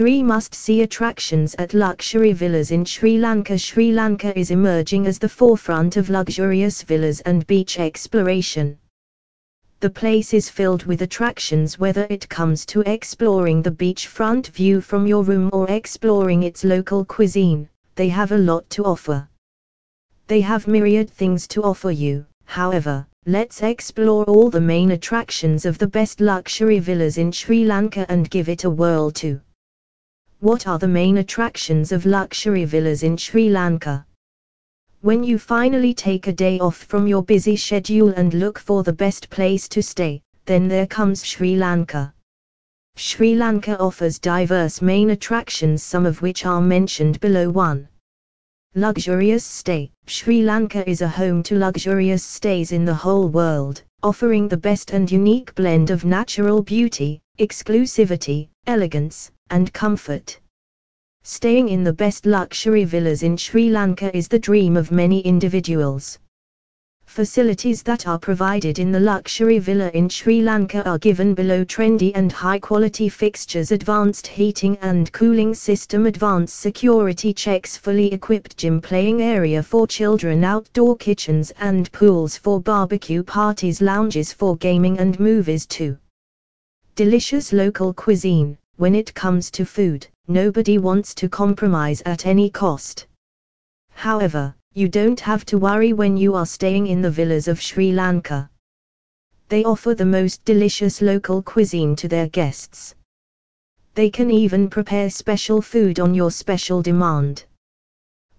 3 must see attractions at luxury villas in Sri Lanka. Sri Lanka is emerging as the forefront of luxurious villas and beach exploration. The place is filled with attractions whether it comes to exploring the beachfront view from your room or exploring its local cuisine, they have a lot to offer. They have myriad things to offer you, however, let's explore all the main attractions of the best luxury villas in Sri Lanka and give it a whirl too. What are the main attractions of luxury villas in Sri Lanka? When you finally take a day off from your busy schedule and look for the best place to stay, then there comes Sri Lanka. Sri Lanka offers diverse main attractions some of which are mentioned below 1. Luxurious stay Sri Lanka is a home to luxurious stays in the whole world, offering the best and unique blend of natural beauty, exclusivity, elegance, and comfort. Staying in the best luxury villas in Sri Lanka is the dream of many individuals. Facilities that are provided in the luxury villa in Sri Lanka are given below trendy and high quality fixtures, advanced heating and cooling system, advanced security checks, fully equipped gym playing area for children, outdoor kitchens and pools for barbecue parties, lounges for gaming and movies too. Delicious local cuisine, when it comes to food, nobody wants to compromise at any cost. However, you don't have to worry when you are staying in the villas of Sri Lanka. They offer the most delicious local cuisine to their guests. They can even prepare special food on your special demand.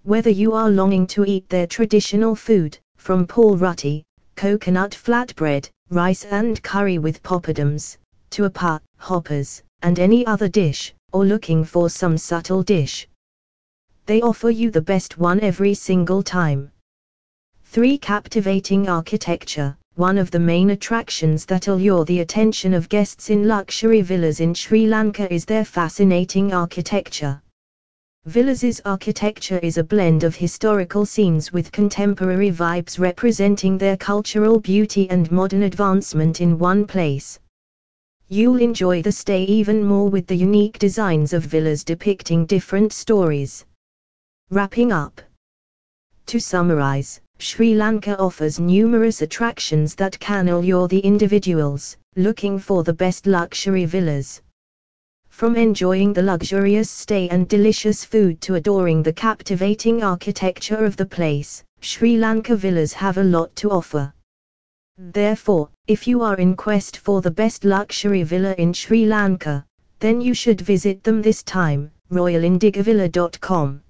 Whether you are longing to eat their traditional food, from pol roti, coconut flatbread, rice and curry with poppadoms, to appa, hoppers, and any other dish, or looking for some subtle dish, they offer you the best one every single time. 3. Captivating architecture. One of the main attractions that allure the attention of guests in luxury villas in Sri Lanka is their fascinating architecture. Villas' architecture is a blend of historical scenes with contemporary vibes representing their cultural beauty and modern advancement in one place. You'll enjoy the stay even more with the unique designs of villas depicting different stories. Wrapping up. To summarize, Sri Lanka offers numerous attractions that can allure the individuals looking for the best luxury villas. From enjoying the luxurious stay and delicious food to adoring the captivating architecture of the place, Sri Lanka villas have a lot to offer. Therefore, if you are in quest for the best luxury villa in Sri Lanka, then you should visit them this time, royalindigovilla.com.